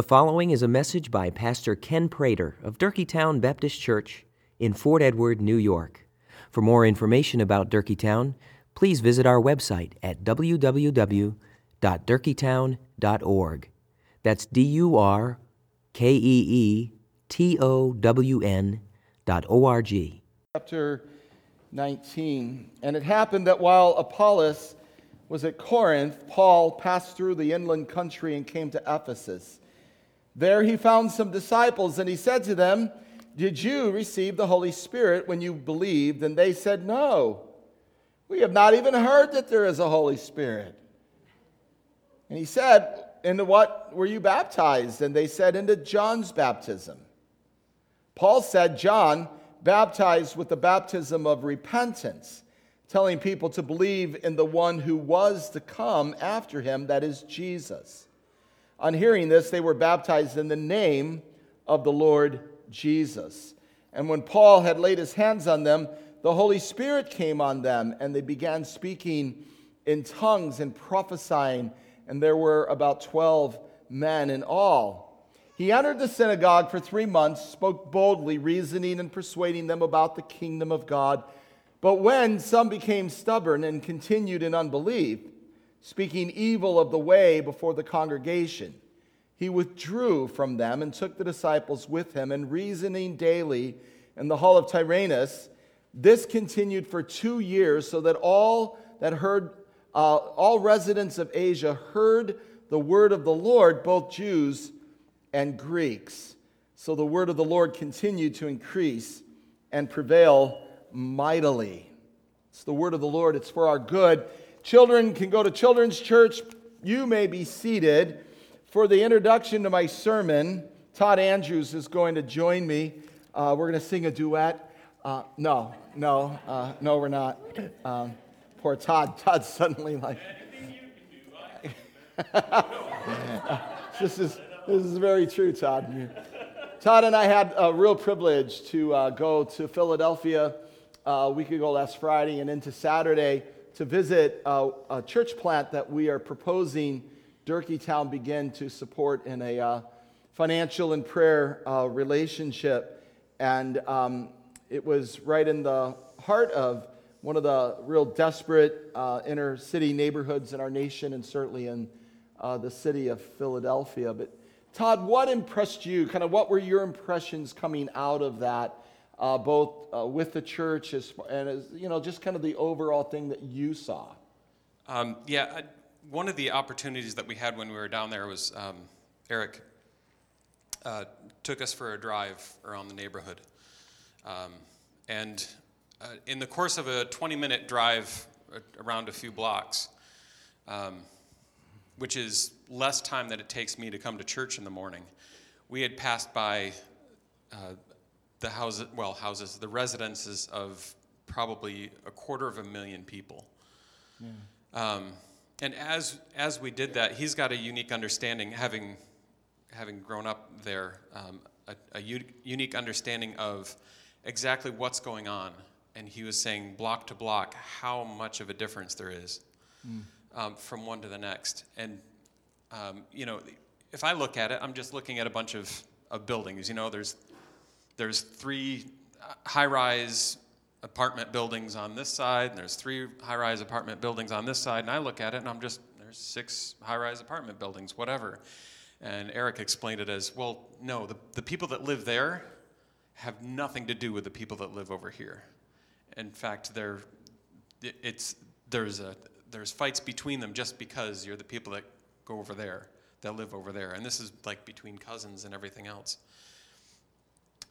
The following is a message by Pastor Ken Prater of Durkeetown Baptist Church in Fort Edward, New York. For more information about Durkeetown, please visit our website at www.durkeetown.org. That's D U R K E E T O W N dot O R G. chapter 19. And it happened that while Apollos was at Corinth, Paul passed through the inland country and came to Ephesus. There he found some disciples, and he said to them, Did you receive the Holy Spirit when you believed? And they said, No. We have not even heard that there is a Holy Spirit. And he said, Into what were you baptized? And they said, Into John's baptism. Paul said, John baptized with the baptism of repentance, telling people to believe in the one who was to come after him, that is Jesus. On hearing this, they were baptized in the name of the Lord Jesus. And when Paul had laid his hands on them, the Holy Spirit came on them, and they began speaking in tongues and prophesying, and there were about 12 men in all. He entered the synagogue for three months, spoke boldly, reasoning and persuading them about the kingdom of God. But when some became stubborn and continued in unbelief, speaking evil of the way before the congregation, he withdrew from them and took the disciples with him, and reasoning daily in the hall of Tyrannus, this continued for two years, so that all that heard, uh, all residents of Asia heard the word of the Lord, both Jews and Greeks. So the word of the Lord continued to increase and prevail mightily. It's the word of the Lord, it's for our good. Children can go to children's church. You may be seated. For the introduction to my sermon, Todd Andrews is going to join me. Uh, we're going to sing a duet. Uh, no, no, uh, no, we're not. Um, poor Todd. Todd's suddenly like. this is this is very true, Todd. Todd and I had a real privilege to uh, go to Philadelphia uh, a week ago last Friday and into Saturday to visit uh, a church plant that we are proposing Durkeetown begin to support in a uh, financial and prayer uh, relationship. And um, it was right in the heart of one of the real desperate uh, inner city neighborhoods in our nation and certainly in the city of Philadelphia. But Todd, what impressed you? Kind of what were your impressions coming out of that, uh, both uh, with the church as, and as, you know, just kind of the overall thing that you saw? Um, yeah, I, one of the opportunities that we had when we were down there was um, Eric uh, took us for a drive around the neighborhood. Um, and uh, in the course of a 20 minute drive around a few blocks, um, which is less time than it takes me to come to church in the morning, we had passed by uh, the houses, well, houses, the residences of probably a quarter of a million people. Yeah. Um, and as as we did that, he's got a unique understanding, having having grown up there, um, a, a u- unique understanding of exactly what's going on. And he was saying, block to block, how much of a difference there is. Mm um, from one to the next. And, um, you know, if I look at it, I'm just looking at a bunch of, of buildings. You know, there's, there's three high rise apartment buildings on this side, and there's three high rise apartment buildings on this side. And I look at it and I'm just, there's six high rise apartment buildings, whatever. And Eric explained it as well, no, the, the people that live there have nothing to do with the people that live over here. In fact, they're, it's, there's a, there's fights between them just because you're the people that go over there, that live over there. And this is like between cousins and everything else.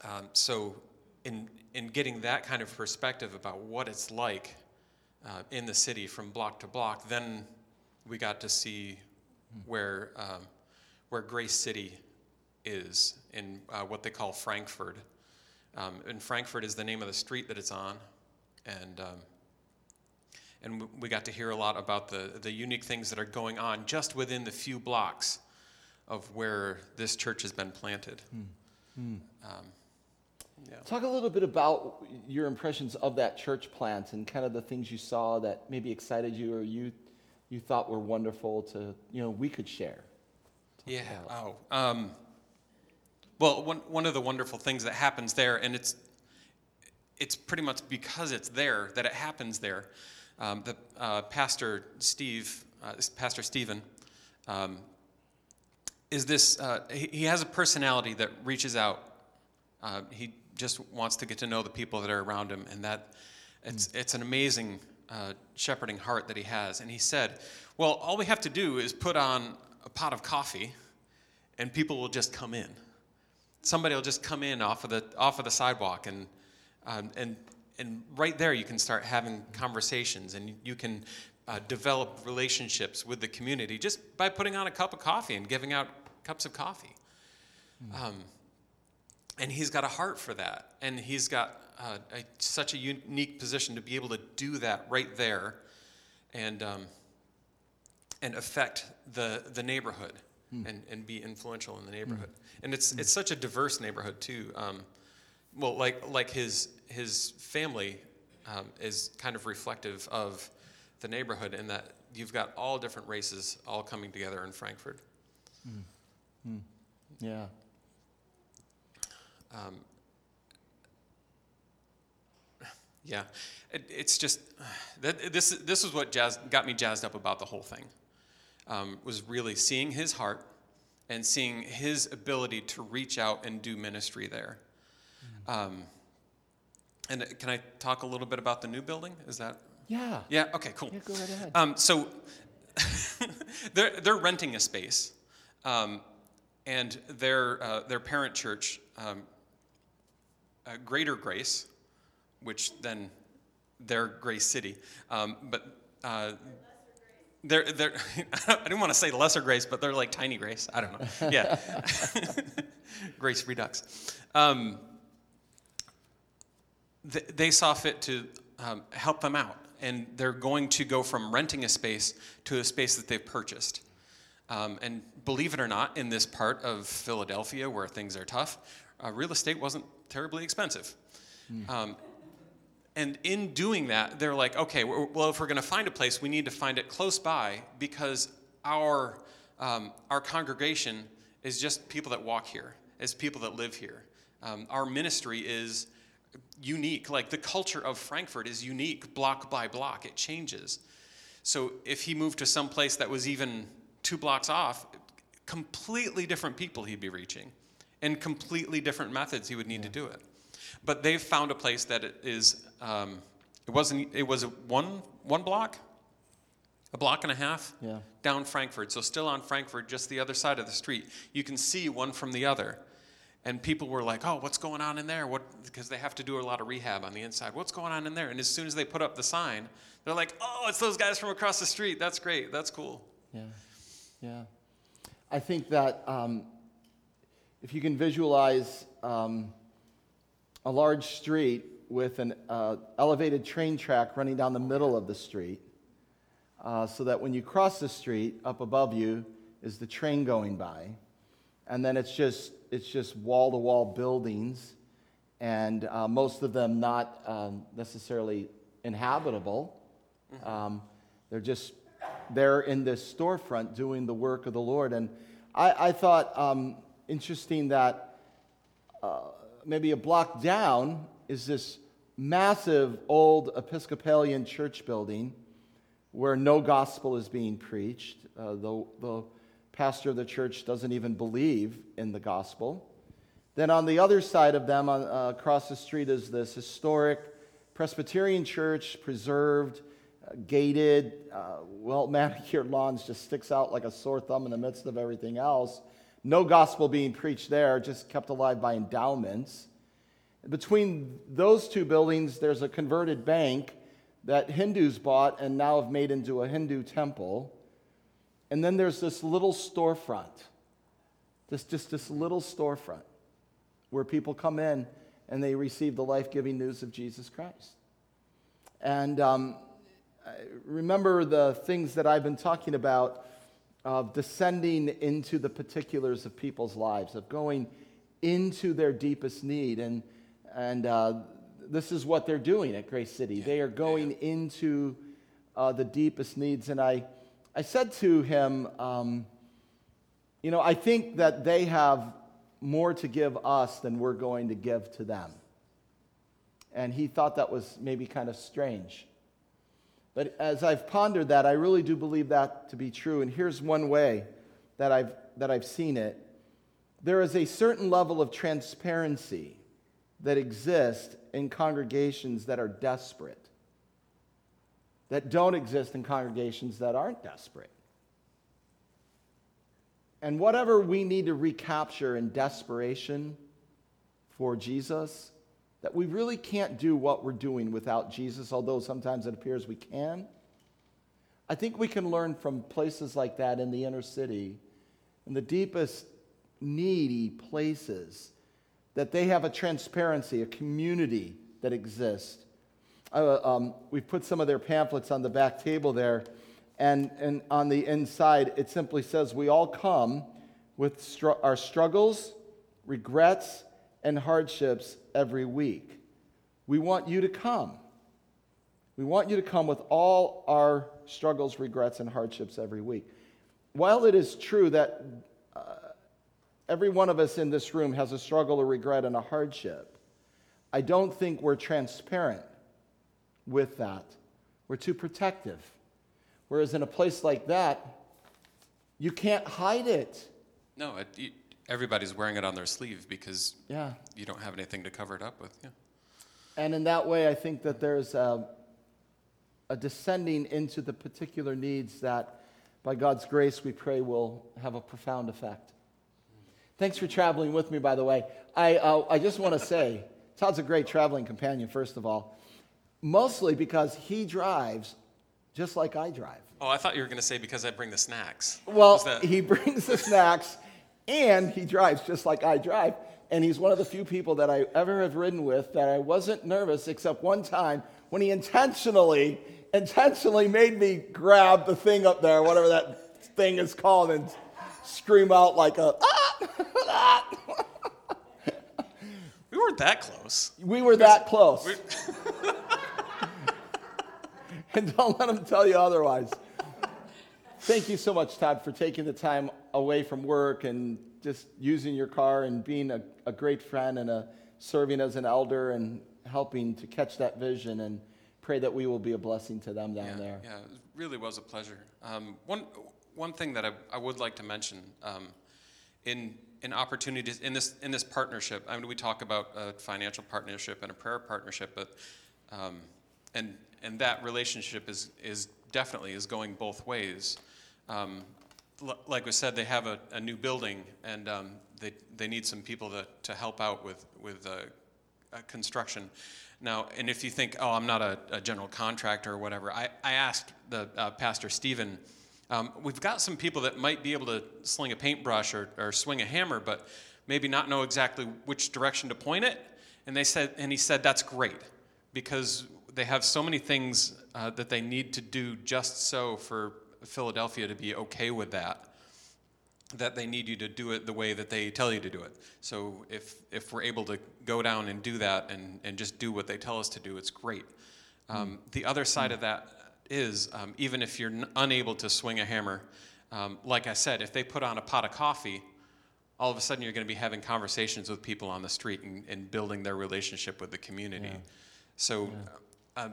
Um, so, in, in getting that kind of perspective about what it's like uh, in the city from block to block, then we got to see where, um, where Grace City is in uh, what they call Frankford. Um, and Frankford is the name of the street that it's on. And um, and we got to hear a lot about the, the unique things that are going on just within the few blocks of where this church has been planted. Mm. Um, yeah. Talk a little bit about your impressions of that church plant and kind of the things you saw that maybe excited you or you, you thought were wonderful to, you know, we could share. Yeah. Oh. Um, well, one, one of the wonderful things that happens there, and it's it's pretty much because it's there that it happens there. Um, the uh, pastor Steve, uh, Pastor Stephen, um, is this. Uh, he, he, has a personality that reaches out. Uh, he just wants to get to know the people that are around him, and that it's mm. it's an amazing uh, shepherding heart that he has. And he said, "Well, all we have to do is put on a pot of coffee, and people will just come in. Somebody will just come in off of the off of the sidewalk and." Um, and, and right there, you can start having conversations and you can uh, develop relationships with the community just by putting on a cup of coffee and giving out cups of coffee. Mm. Um, and he's got a heart for that. And he's got uh, a, such a unique position to be able to do that right there and, um, and affect the, the neighborhood mm. and, and be influential in the neighborhood. Mm. And it's, it's such a diverse neighborhood, too. Um, well, like, like his, his family um, is kind of reflective of the neighborhood in that you've got all different races all coming together in Frankford. Mm. Yeah. Um, yeah, it, it's just that this this is what jazz, got me jazzed up about the whole thing. Um, was really seeing his heart and seeing his ability to reach out and do ministry there. Um, and can I talk a little bit about the new building? Is that? Yeah. Yeah. Okay. Cool. Yeah, go right ahead. Um, so they're they're renting a space, um, and their uh, their parent church, uh, Greater Grace, which then their Grace City, um, but. Uh, they're, they're, I didn't want to say lesser grace, but they're like tiny grace. I don't know. Yeah. grace redux. Um, they saw fit to um, help them out. And they're going to go from renting a space to a space that they've purchased. Um, and believe it or not, in this part of Philadelphia where things are tough, uh, real estate wasn't terribly expensive. Mm. Um, and in doing that, they're like, okay, well, if we're going to find a place, we need to find it close by because our, um, our congregation is just people that walk here, is people that live here. Um, our ministry is unique. Like the culture of Frankford is unique block by block, it changes. So if he moved to some place that was even two blocks off, completely different people he'd be reaching and completely different methods he would need yeah. to do it. But they've found a place that it is, um, it wasn't, it was one, one block, a block and a half yeah. down Frankford. So still on Frankford, just the other side of the street. You can see one from the other and people were like, "Oh, what's going on in there?" What because they have to do a lot of rehab on the inside. What's going on in there? And as soon as they put up the sign, they're like, "Oh, it's those guys from across the street. That's great. That's cool." Yeah, yeah. I think that um, if you can visualize um, a large street with an uh, elevated train track running down the middle of the street, uh, so that when you cross the street, up above you is the train going by, and then it's just it's just wall to wall buildings, and uh, most of them not um, necessarily inhabitable. Mm-hmm. Um, they're just there in this storefront doing the work of the Lord. And I, I thought um, interesting that uh, maybe a block down is this massive old Episcopalian church building where no gospel is being preached. Uh, the, the pastor of the church doesn't even believe in the gospel. Then on the other side of them, on, uh, across the street, is this historic Presbyterian church, preserved, uh, gated, uh, well manicured lawns, just sticks out like a sore thumb in the midst of everything else. No gospel being preached there, just kept alive by endowments. Between those two buildings, there's a converted bank that Hindus bought and now have made into a Hindu temple. And then there's this little storefront, this, just this little storefront where people come in and they receive the life giving news of Jesus Christ. And um, remember the things that I've been talking about of descending into the particulars of people's lives, of going into their deepest need. And, and uh, this is what they're doing at Grace City. Yeah. They are going yeah. into uh, the deepest needs. And I I said to him, um, You know, I think that they have more to give us than we're going to give to them. And he thought that was maybe kind of strange. But as I've pondered that, I really do believe that to be true. And here's one way that I've, that I've seen it there is a certain level of transparency that exists in congregations that are desperate, that don't exist in congregations that aren't desperate. And whatever we need to recapture in desperation for Jesus, that we really can't do what we're doing without Jesus, although sometimes it appears we can. I think we can learn from places like that in the inner city, in the deepest needy places, that they have a transparency, a community that exists. Uh, um, we've put some of their pamphlets on the back table there, and, and on the inside it simply says, We all come with str- our struggles, regrets, and hardships every week. We want you to come. We want you to come with all our struggles, regrets, and hardships every week. While it is true that uh, every one of us in this room has a struggle, a regret, and a hardship, I don't think we're transparent with that. We're too protective. Whereas in a place like that, you can't hide it. No, it, everybody's wearing it on their sleeve because Yeah. you don't have anything to cover it up with. Yeah. And in that way, I think that there's a, a descending into the particular needs that, by God's grace, we pray will have a profound effect. Thanks for traveling with me, by the way. I, uh, I just want to say, Todd's a great traveling companion, first of all, mostly because he drives just like I drive. Oh, I thought you were going to say because I bring the snacks. Well, that- he brings the snacks and he drives just like I drive. And he's one of the few people that I ever have ridden with that I wasn't nervous except one time when he intentionally, intentionally made me grab the thing up there, whatever that thing is called, and scream out like a, ah, ah. we weren't that close. We were that close. And don't let them tell you otherwise. Thank you so much, Todd, for taking the time away from work and just using your car and being a, a great friend and a, serving as an elder and helping to catch that vision and pray that we will be a blessing to them down yeah, there. yeah, it really was a pleasure. Um, one, one thing that I, I would like to mention um, in, in opportunities in this, in this partnership, I mean, we talk about a financial partnership and a prayer partnership, but um, and, and that relationship is, is definitely is going both ways. Um, like we said, they have a, a new building and um, they, they need some people to, to help out with, with uh, uh, construction. Now, and if you think, oh, I'm not a, a general contractor or whatever, I, I asked the uh, Pastor Stephen, um, we've got some people that might be able to sling a paintbrush or, or swing a hammer, but maybe not know exactly which direction to point it. And they said, and he said, that's great because they have so many things uh, that they need to do just so for Philadelphia to be okay with that that they need you to do it the way that they tell you to do it. So if, if we're able to go down and do that and, and just do what they tell us to do, it's great. Um, The other side of that is um, even if you're n- unable to swing a hammer, um, like I said, if they put on a pot of coffee, all of a sudden you're going to be having conversations with people on the street and, and building their relationship with the community. So um, uh,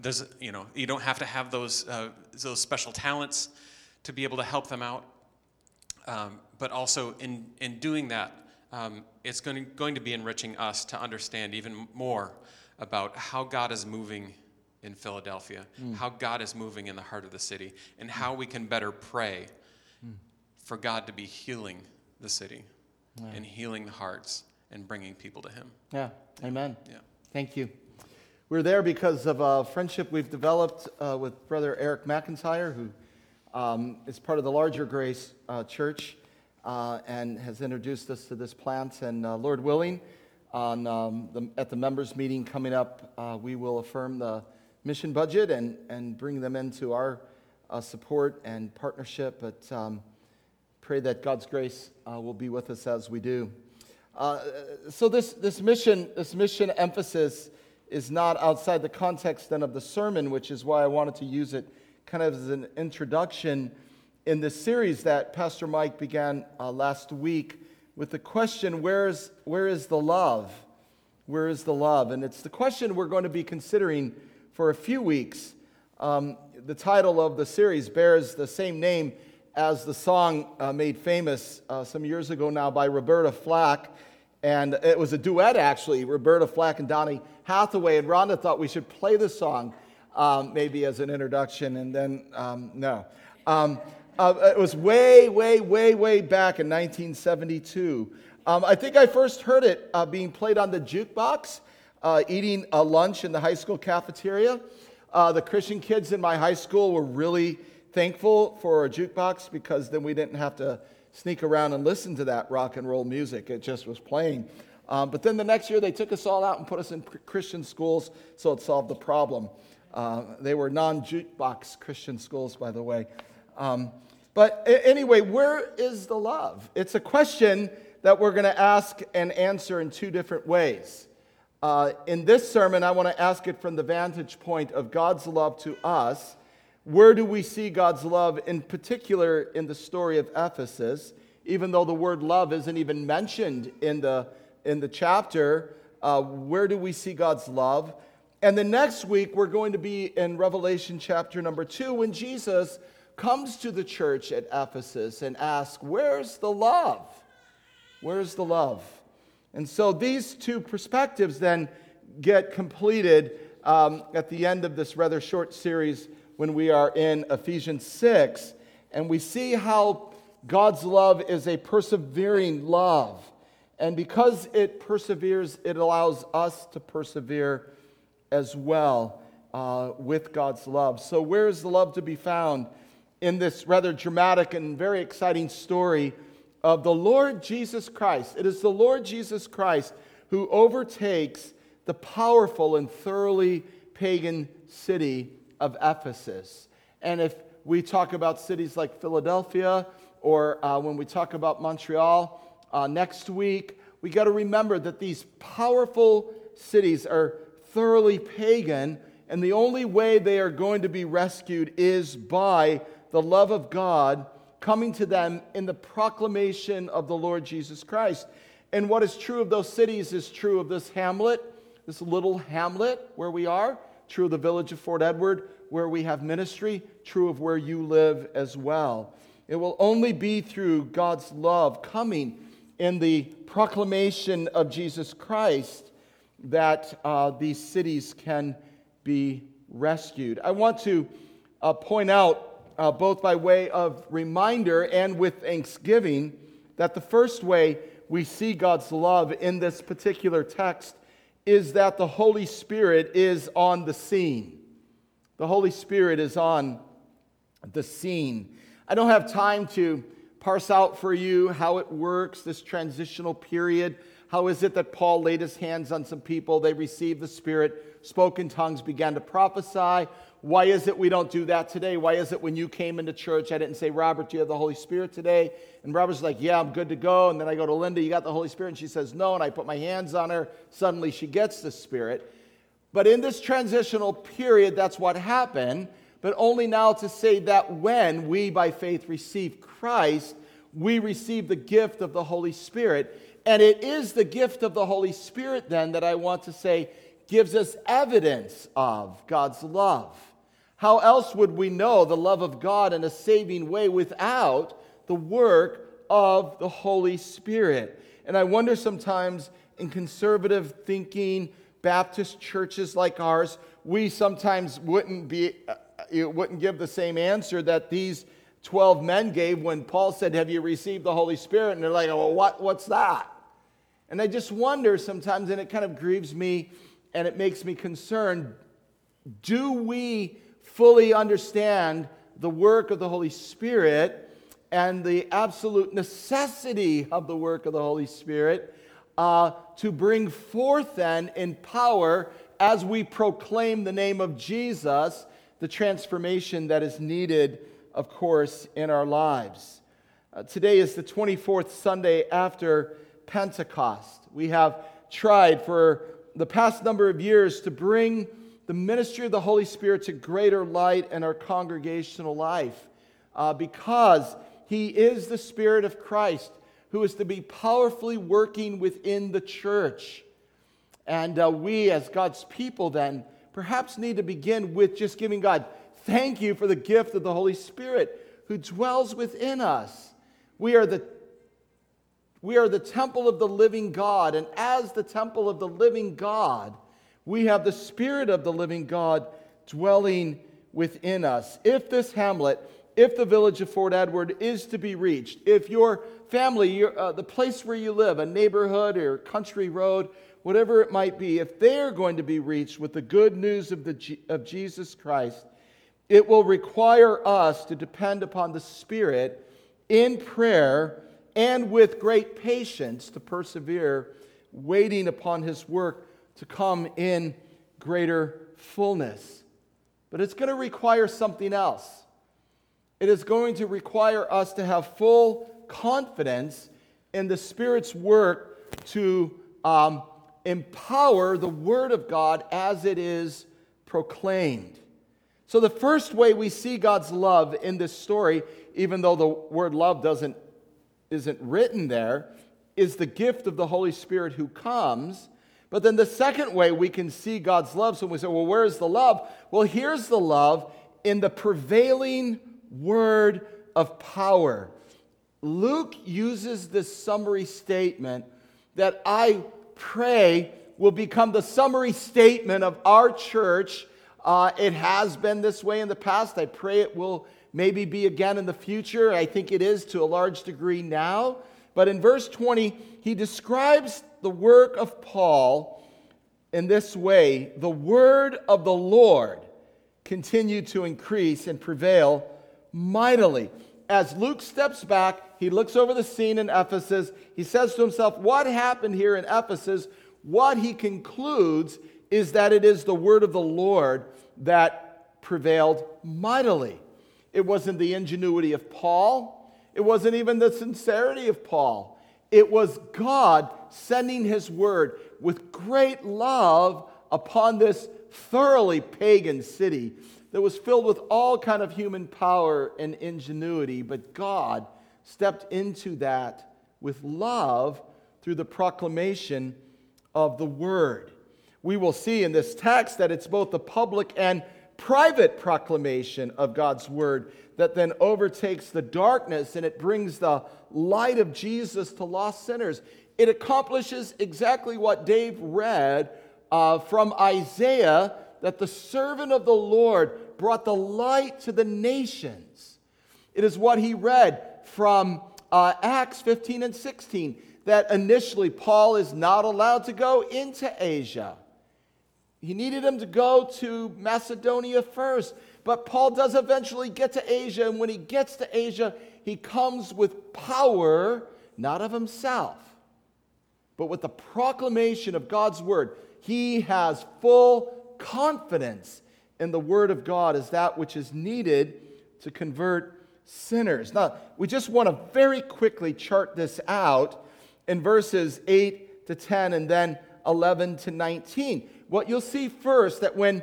there's, you know, you don't have to have those, uh, those special talents to be able to help them out. Um, but also in, in doing that, um, it's going to, going to be enriching us to understand even more about how God is moving in Philadelphia, how God is moving in the heart of the city, and how we can better pray for God to be healing the city and healing the hearts and bringing people to Him. Yeah, amen. Yeah. Thank you. We're there because of a friendship we've developed uh, with Brother Eric McIntyre, who um, is part of the larger Grace uh, Church uh, and has introduced us to this plant. And uh, Lord willing, on, um, the, at the members' meeting coming up, uh, we will affirm the mission budget and, and bring them into our uh, support and partnership. But um, pray that God's grace will be with us as we do. So this, this mission this mission emphasis is not outside the context then of the sermon, which is why I wanted to use it kind of as an introduction. in this series that Pastor Mike began uh, last week with the question where is, where is the love? Where is the love? And it's the question we're going to be considering for a few weeks. Um, the title of the series bears the same name as the song uh, made famous uh, some years ago now by Roberta Flack. And it was a duet, actually, Roberta Flack and Donny Hathaway. And Rhonda thought we should play the song um, maybe as an introduction, and then um, no. Um, uh, it was way, way, way, way back in 1972. Um, I think I first heard it uh, being played on the jukebox, uh, eating a lunch in the high school cafeteria. Uh, the Christian kids in my high school were really thankful for a jukebox because then we didn't have to sneak around and listen to that rock and roll music. It just was playing. Um, but then the next year, they took us all out and put us in Christian schools, so it solved the problem. Uh, they were non jukebox Christian schools, by the way. Um, but anyway, where is the love? It's a question that we're going to ask and answer in two different ways. Uh, in this sermon, I want to ask it from the vantage point of God's love to us. Where do we see God's love, in particular in the story of Ephesus? Even though the word love isn't even mentioned in the, in the chapter, uh, where do we see God's love? And the next week, we're going to be in Revelation chapter number two when Jesus comes to the church at Ephesus and asks, Where's the love? Where's the love? And so these two perspectives then get completed um, at the end of this rather short series when we are in Ephesians 6. And we see how God's love is a persevering love. And because it perseveres, it allows us to persevere as well uh, with God's love. So, where is the love to be found in this rather dramatic and very exciting story of the Lord Jesus Christ? It is the Lord Jesus Christ who overtakes the powerful and thoroughly pagan city of Ephesus. And if we talk about cities like Philadelphia or uh, when we talk about Montreal uh, next week, we got to remember that these powerful cities are thoroughly pagan, and the only way they are going to be rescued is by the love of God coming to them in the proclamation of the Lord Jesus Christ. And what is true of those cities is true of this hamlet, this little hamlet where we are, true of the village of Fort Edward where we have ministry, true of where you live as well. It will only be through God's love coming in the proclamation of Jesus Christ that uh, these cities can be rescued. I want to uh, point out, uh, both by way of reminder and with thanksgiving, that the first way we see God's love in this particular text is that the Holy Spirit is on the scene. The Holy Spirit is on the scene. I don't have time to parse out for you how it works, this transitional period how is it that Paul laid his hands on some people? They received the Spirit, spoke in tongues, began to prophesy. Why is it we don't do that today? Why is it when you came into church, I didn't say, Robert, do you have the Holy Spirit today? And Robert's like, Yeah, I'm good to go. And then I go to Linda, You got the Holy Spirit? And she says, No. And I put my hands on her. Suddenly she gets the Spirit. But in this transitional period, that's what happened. But only now to say that when we by faith receive Christ, we receive the gift of the Holy Spirit. And it is the gift of the Holy Spirit, then, that I want to say gives us evidence of God's love. How else would we know the love of God in a saving way without the work of the Holy Spirit? And I wonder sometimes in conservative thinking, Baptist churches like ours, we sometimes wouldn't be uh wouldn't give the same answer that these 12 men gave when Paul said, Have you received the Holy Spirit? And they're like, Well, what, what's that? And I just wonder sometimes, and it kind of grieves me and it makes me concerned do we fully understand the work of the Holy Spirit and the absolute necessity of the work of the Holy Spirit uh, to bring forth then in power as we proclaim the name of Jesus the transformation that is needed, of course, in our lives? Uh, today is the 24th Sunday after Pentecost. We have tried for the past number of years to bring the ministry of the Holy Spirit to greater light in our congregational life. uh, because he is the Spirit of Christ who is to be powerfully working within the church. And uh, we, as God's people, then perhaps need to begin with just giving God thank you for the gift of the Holy Spirit who dwells within us. We are the we are the temple of the living God, and as the temple of the living God, we have the Spirit of the living God dwelling within us. If this hamlet, if the village of Fort Edward is to be reached, if your family, your, uh, the place where you live, a neighborhood or country road, whatever it might be, if they're going to be reached with the good news of, the, of Jesus Christ, it will require us to depend upon the Spirit in prayer and with great patience to persevere, waiting upon His work to come in greater fullness. But it's going to require something else. It is going to require us to have full confidence in the Spirit's work to um, empower the Word of God as it is proclaimed. So, the first way we see God's love in this story, even though the word love doesn't, isn't written there, is the gift of the Holy Spirit who comes. But then the second way we can see God's love, so we say, well, where's the love? Well, here's the love in the prevailing word of power. Luke uses this summary statement that I pray will become the summary statement of our church. Uh, it has been this way in the past. I pray it will maybe be again in the future. I think it is to a large degree now. But in verse 20, he describes the work of Paul in this way the word of the Lord continued to increase and prevail mightily. As Luke steps back, he looks over the scene in Ephesus. He says to himself, What happened here in Ephesus? What he concludes is that it is the word of the Lord that prevailed mightily. It wasn't the ingenuity of Paul, it wasn't even the sincerity of Paul. It was God sending his word with great love upon this thoroughly pagan city that was filled with all kind of human power and ingenuity, but God stepped into that with love through the proclamation of the word. We will see in this text that it's both the public and private proclamation of God's word that then overtakes the darkness and it brings the light of Jesus to lost sinners. It accomplishes exactly what Dave read uh, from Isaiah that the servant of the Lord brought the light to the nations. It is what he read from uh, Acts 15 and 16 that initially Paul is not allowed to go into Asia. He needed him to go to Macedonia first, but Paul does eventually get to Asia, and when he gets to Asia, he comes with power, not of himself, but with the proclamation of God's word. He has full confidence in the word of God is that which is needed to convert sinners. Now, we just want to very quickly chart this out in verses 8 to 10 and then 11 to 19. What you'll see first that when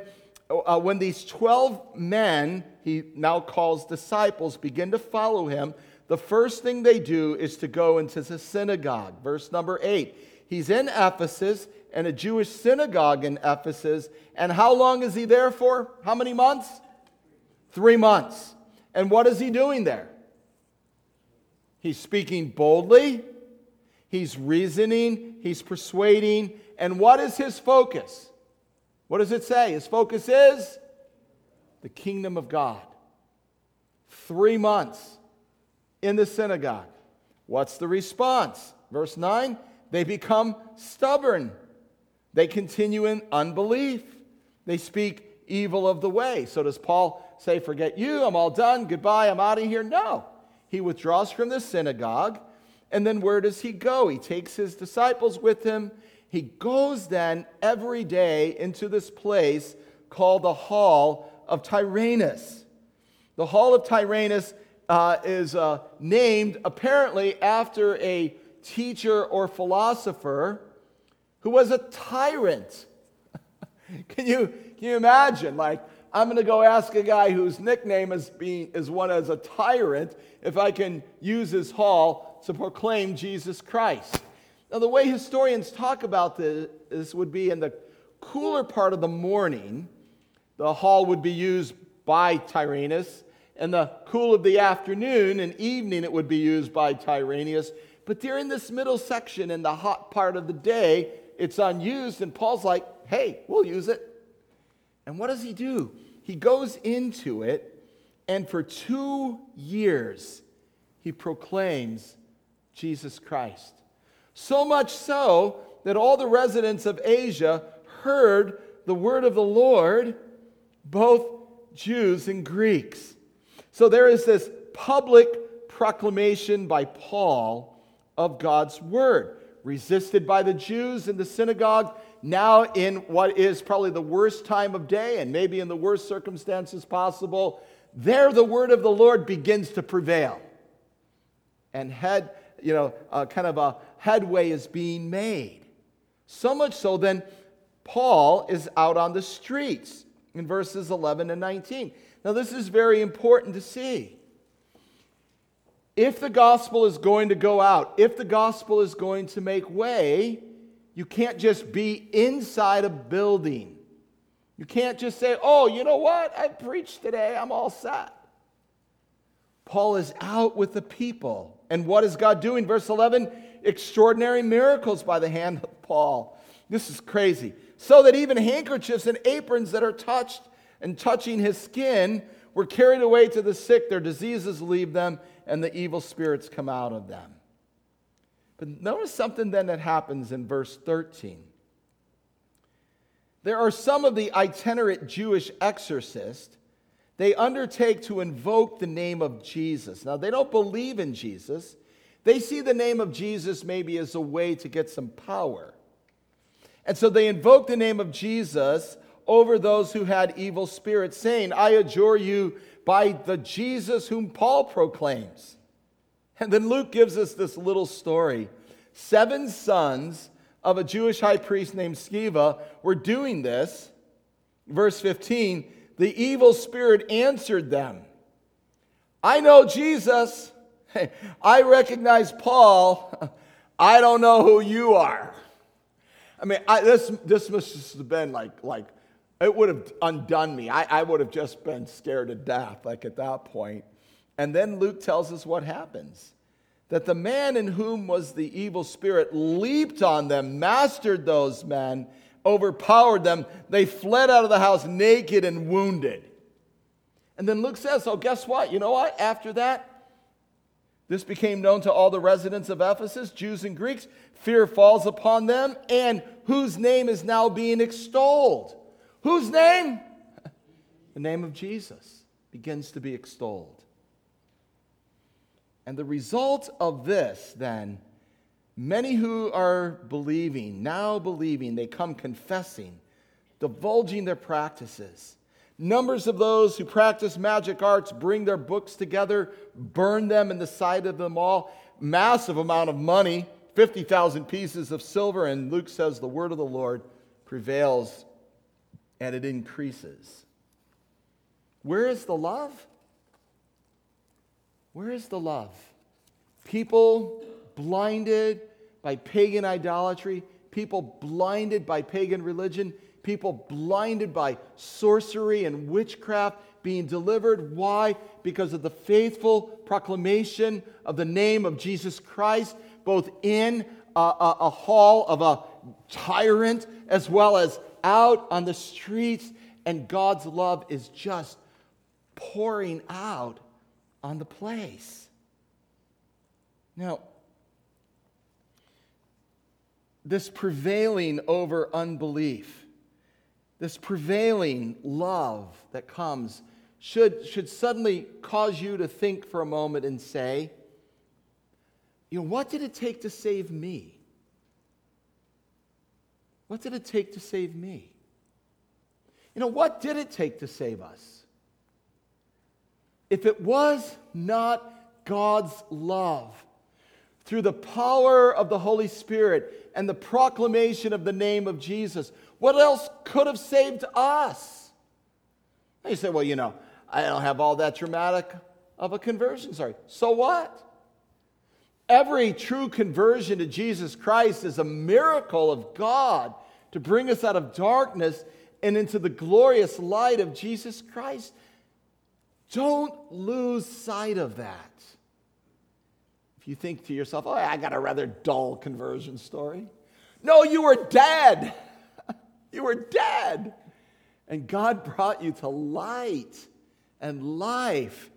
uh, when these 12 men he now calls disciples begin to follow him, the first thing they do is to go into the synagogue. Verse number 8. He's in Ephesus and a Jewish synagogue in Ephesus. And how long is he there for? How many months? Three months. And what is he doing there? He's speaking boldly, he's reasoning, he's persuading. And what is his focus? What does it say? His focus is the kingdom of God. Three months in the synagogue. What's the response? Verse 9 they become stubborn. They continue in unbelief. They speak evil of the way. So does Paul say, Forget you, I'm all done, goodbye, I'm out of here? No. He withdraws from the synagogue. And then where does he go? He takes his disciples with him. He goes then every day into this place called the Hall of Tyrannus. The Hall of Tyrannus uh, is uh, named apparently after a teacher or philosopher who was a tyrant. can, you, can you imagine? Like, I'm going to go ask a guy whose nickname is, being, is one as a tyrant if I can use his hall to proclaim Jesus Christ. Now, the way historians talk about this would be in the cooler part of the morning, the hall would be used by Tyrannus. In the cool of the afternoon and evening, it would be used by Tyrannus. But during this middle section in the hot part of the day, it's unused, and Paul's like, hey, we'll use it. And what does he do? He goes into it, and for two years, he proclaims Jesus Christ. So much so that all the residents of Asia heard the word of the Lord, both Jews and Greeks. So there is this public proclamation by Paul of God's word, resisted by the Jews in the synagogue, now in what is probably the worst time of day and maybe in the worst circumstances possible. There, the word of the Lord begins to prevail. And head, you know, uh, kind of a headway is being made. So much so, then Paul is out on the streets in verses 11 and 19. Now, this is very important to see. If the gospel is going to go out, if the gospel is going to make way, you can't just be inside a building. You can't just say, oh, you know what? I preached today. I'm all set. Paul is out with the people. And what is God doing? Verse 11 extraordinary miracles by the hand of Paul. This is crazy so that even handkerchiefs and aprons that are touched and touching his skin were carried away to the sick. Their diseases leave them, and the evil spirits come out of them. But notice something then that happens in verse 13. There are some of the itinerant Jewish exorcists. They undertake to invoke the name of Jesus. Now, they don't believe in Jesus. They see the name of Jesus maybe as a way to get some power. And so they invoke the name of Jesus over those who had evil spirits, saying, I adjure you by the Jesus whom Paul proclaims. And then Luke gives us this little story. Seven sons of a Jewish high priest named Sceva were doing this. Verse 15 the evil spirit answered them I know Jesus. I recognize Paul. I don't know who you are. I mean, I, this, this must have been like, like, it would have undone me. I, I would have just been scared to death, like at that point. And then Luke tells us what happens that the man in whom was the evil spirit leaped on them, mastered those men, overpowered them. They fled out of the house naked and wounded. And then Luke says, Oh, guess what? You know what? After that, this became known to all the residents of Ephesus, Jews and Greeks. Fear falls upon them, and whose name is now being extolled? Whose name? The name of Jesus begins to be extolled. And the result of this, then, many who are believing, now believing, they come confessing, divulging their practices. Numbers of those who practice magic arts bring their books together, burn them in the sight of them all. Massive amount of money, 50,000 pieces of silver. And Luke says the word of the Lord prevails and it increases. Where is the love? Where is the love? People blinded by pagan idolatry, people blinded by pagan religion people blinded by sorcery and witchcraft being delivered. Why? Because of the faithful proclamation of the name of Jesus Christ, both in a, a, a hall of a tyrant as well as out on the streets. And God's love is just pouring out on the place. Now, this prevailing over unbelief this prevailing love that comes should, should suddenly cause you to think for a moment and say, you know, what did it take to save me? What did it take to save me? You know, what did it take to save us? If it was not God's love, through the power of the Holy Spirit and the proclamation of the name of Jesus, what else could have saved us? You say, well, you know, I don't have all that dramatic of a conversion Sorry, So what? Every true conversion to Jesus Christ is a miracle of God to bring us out of darkness and into the glorious light of Jesus Christ. Don't lose sight of that. If you think to yourself, oh, I got a rather dull conversion story. No, you were dead. you were dead. And God brought you to light and life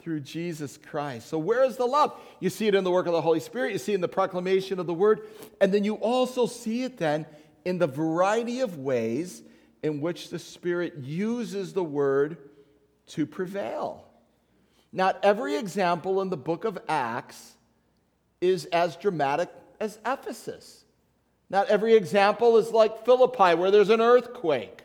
through Jesus Christ. So, where is the love? You see it in the work of the Holy Spirit, you see it in the proclamation of the word, and then you also see it then in the variety of ways in which the Spirit uses the word to prevail. Not every example in the book of Acts is as dramatic as Ephesus. Not every example is like Philippi, where there's an earthquake.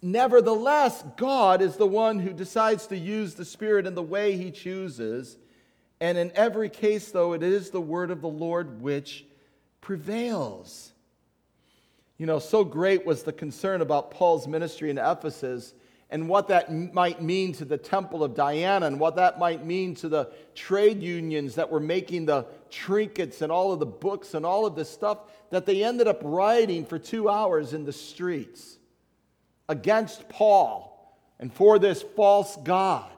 Nevertheless, God is the one who decides to use the Spirit in the way He chooses. And in every case, though, it is the word of the Lord which prevails. You know, so great was the concern about Paul's ministry in Ephesus and what that might mean to the temple of Diana and what that might mean to the trade unions that were making the trinkets and all of the books and all of this stuff that they ended up rioting for two hours in the streets against Paul and for this false God.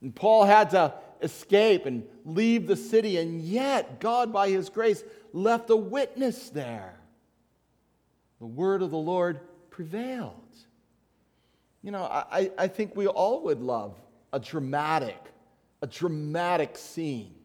And Paul had to escape and leave the city, and yet God, by his grace, left a witness there. The word of the Lord prevailed. You know, I, I think we all would love a dramatic, a dramatic scene.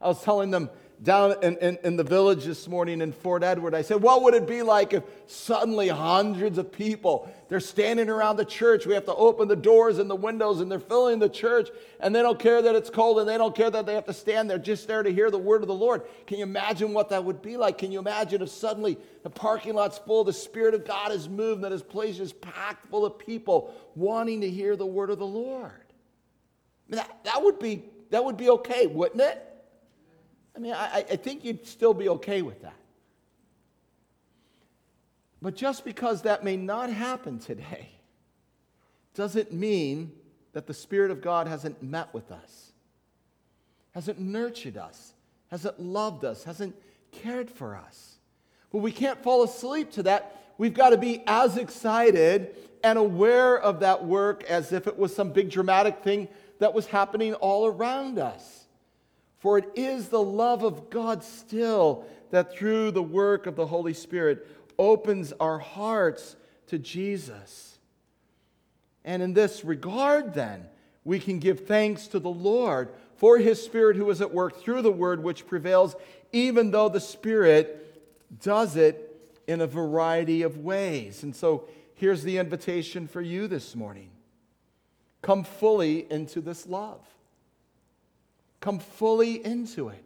I was telling them down in, in, in, the village this morning in Fort Edward, I said, What would it be like if suddenly hundreds of people, they're standing around the church? We have to open the doors and the windows and they're filling the church and they don't care that it's cold and they don't care that they have to stand there just there to hear the word of the Lord. Can you imagine what that would be like? Can you imagine if suddenly the parking lot's full, the Spirit of God has moved, that His place is packed full of people wanting to hear the word of the Lord? I mean, that, that, would be, that would be okay, wouldn't it? I mean, I, I think you'd still be okay with that. But just because that may not happen today doesn't mean that the Spirit of God hasn't met with us, hasn't nurtured us, hasn't loved us, hasn't cared for us. But we can't fall asleep to that. We've got to be as excited and aware of that work as if it was some big dramatic thing that was happening all around us. For it is the love of God still that through the work of the Holy Spirit opens our hearts to Jesus. And in this regard, then, we can give thanks to the Lord for his Spirit who is at work through the word which prevails, even though the Spirit does it in a variety of ways. And so here's the invitation for you this morning come fully into this love. Come fully into it.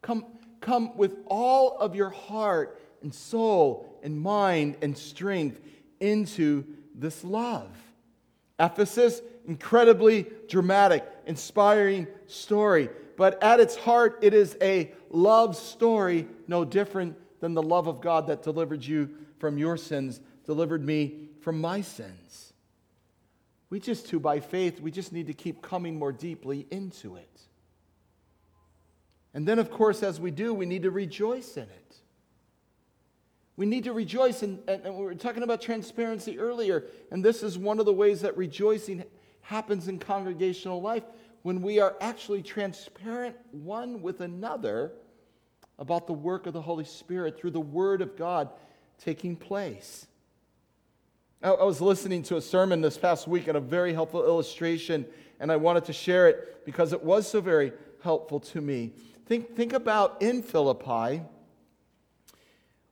Come, come with all of your heart and soul and mind and strength into this love. Ephesus, incredibly dramatic, inspiring story. But at its heart, it is a love story no different than the love of God that delivered you from your sins, delivered me from my sins. We just, too, by faith, we just need to keep coming more deeply into it. And then, of course, as we do, we need to rejoice in it. We need to rejoice, and, and, and we were talking about transparency earlier, and this is one of the ways that rejoicing happens in congregational life when we are actually transparent one with another about the work of the Holy Spirit through the Word of God taking place. I was listening to a sermon this past week and a very helpful illustration, and I wanted to share it because it was so very helpful to me. Think, think about in Philippi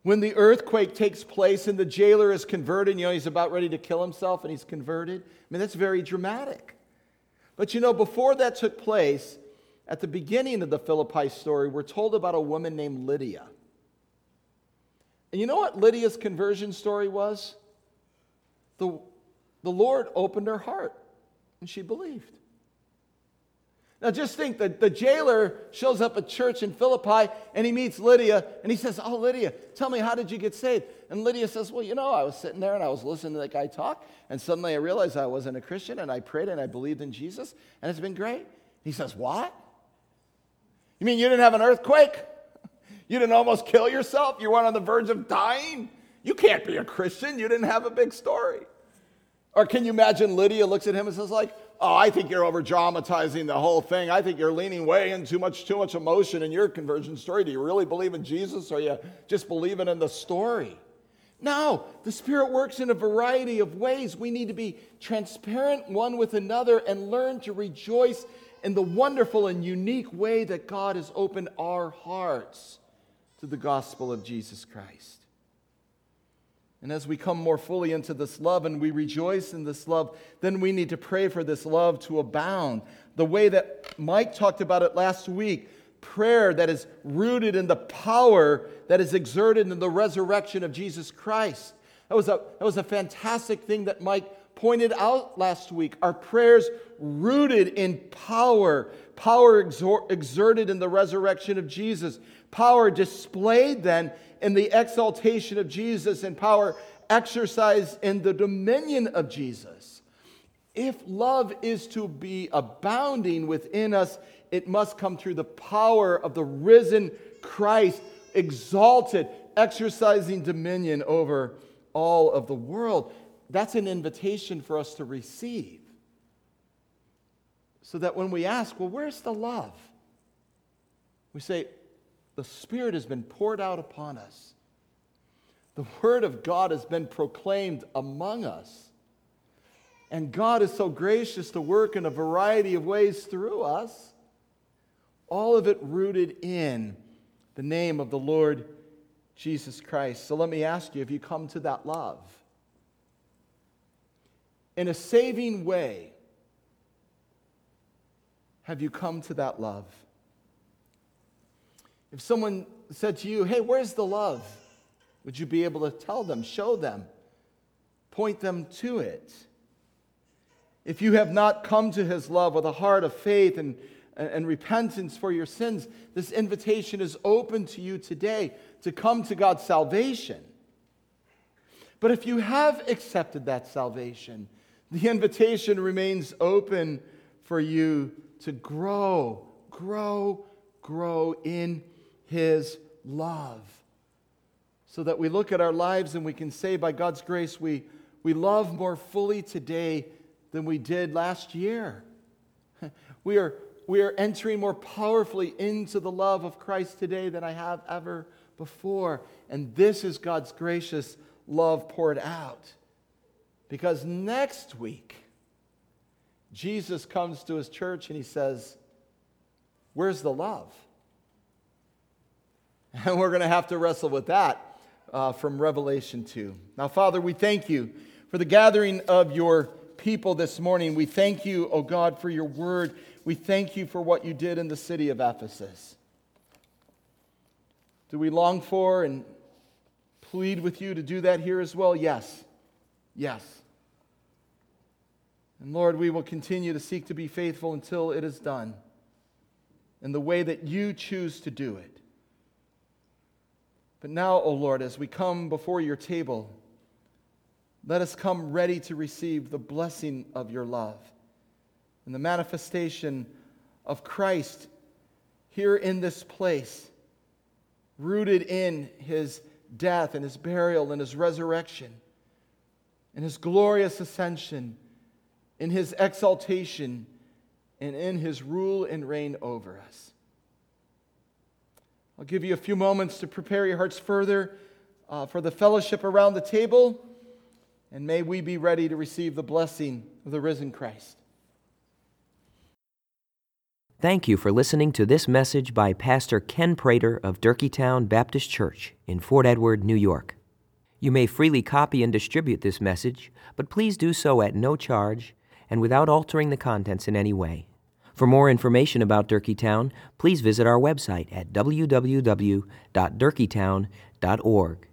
when the earthquake takes place and the jailer is converted, you know, he's about ready to kill himself and he's converted. I mean, that's very dramatic. But you know, before that took place, at the beginning of the Philippi story, we're told about a woman named Lydia. And you know what Lydia's conversion story was? The, the Lord opened her heart and she believed. Now, just think that the jailer shows up at church in Philippi and he meets Lydia and he says, Oh, Lydia, tell me, how did you get saved? And Lydia says, Well, you know, I was sitting there and I was listening to that guy talk, and suddenly I realized I wasn't a Christian and I prayed and I believed in Jesus, and it's been great. He says, What? You mean you didn't have an earthquake? You didn't almost kill yourself? You weren't on the verge of dying? You can't be a Christian. You didn't have a big story. Or can you imagine Lydia looks at him and says, like, oh, I think you're over dramatizing the whole thing. I think you're leaning way in too much, too much emotion in your conversion story. Do you really believe in Jesus or are you just believing in the story? No, the Spirit works in a variety of ways. We need to be transparent one with another and learn to rejoice in the wonderful and unique way that God has opened our hearts to the gospel of Jesus Christ. And as we come more fully into this love and we rejoice in this love, then we need to pray for this love to abound. The way that Mike talked about it last week prayer that is rooted in the power that is exerted in the resurrection of Jesus Christ. That was a, that was a fantastic thing that Mike pointed out last week. Our prayers rooted in power, power exor- exerted in the resurrection of Jesus, power displayed then in the exaltation of Jesus and power exercised in the dominion of Jesus. If love is to be abounding within us, it must come through the power of the risen Christ, exalted, exercising dominion over all of the world. That's an invitation for us to receive. So that when we ask, well, where's the love? We say, the Spirit has been poured out upon us. The Word of God has been proclaimed among us. And God is so gracious to work in a variety of ways through us. All of it rooted in the name of the Lord Jesus Christ. So let me ask you have you come to that love? In a saving way, have you come to that love? If someone said to you, hey, where's the love? Would you be able to tell them, show them, point them to it? If you have not come to his love with a heart of faith and, and repentance for your sins, this invitation is open to you today to come to God's salvation. But if you have accepted that salvation, the invitation remains open for you to grow, grow, grow in his love. So that we look at our lives and we can say, by God's grace, we, we love more fully today than we did last year. We are, we are entering more powerfully into the love of Christ today than I have ever before. And this is God's gracious love poured out. Because next week, Jesus comes to his church and he says, Where's the love? And we're going to have to wrestle with that uh, from Revelation 2. Now, Father, we thank you for the gathering of your people this morning. We thank you, O oh God, for your word. We thank you for what you did in the city of Ephesus. Do we long for and plead with you to do that here as well? Yes. Yes. And Lord, we will continue to seek to be faithful until it is done in the way that you choose to do it. But now, O Lord, as we come before your table, let us come ready to receive the blessing of your love and the manifestation of Christ here in this place, rooted in his death and his burial and his resurrection, in his glorious ascension, in his exaltation, and in his rule and reign over us. I'll give you a few moments to prepare your hearts further uh, for the fellowship around the table, and may we be ready to receive the blessing of the risen Christ. Thank you for listening to this message by Pastor Ken Prater of Durkeetown Baptist Church in Fort Edward, New York. You may freely copy and distribute this message, but please do so at no charge and without altering the contents in any way. For more information about Durkeetown, please visit our website at www.durkeetown.org.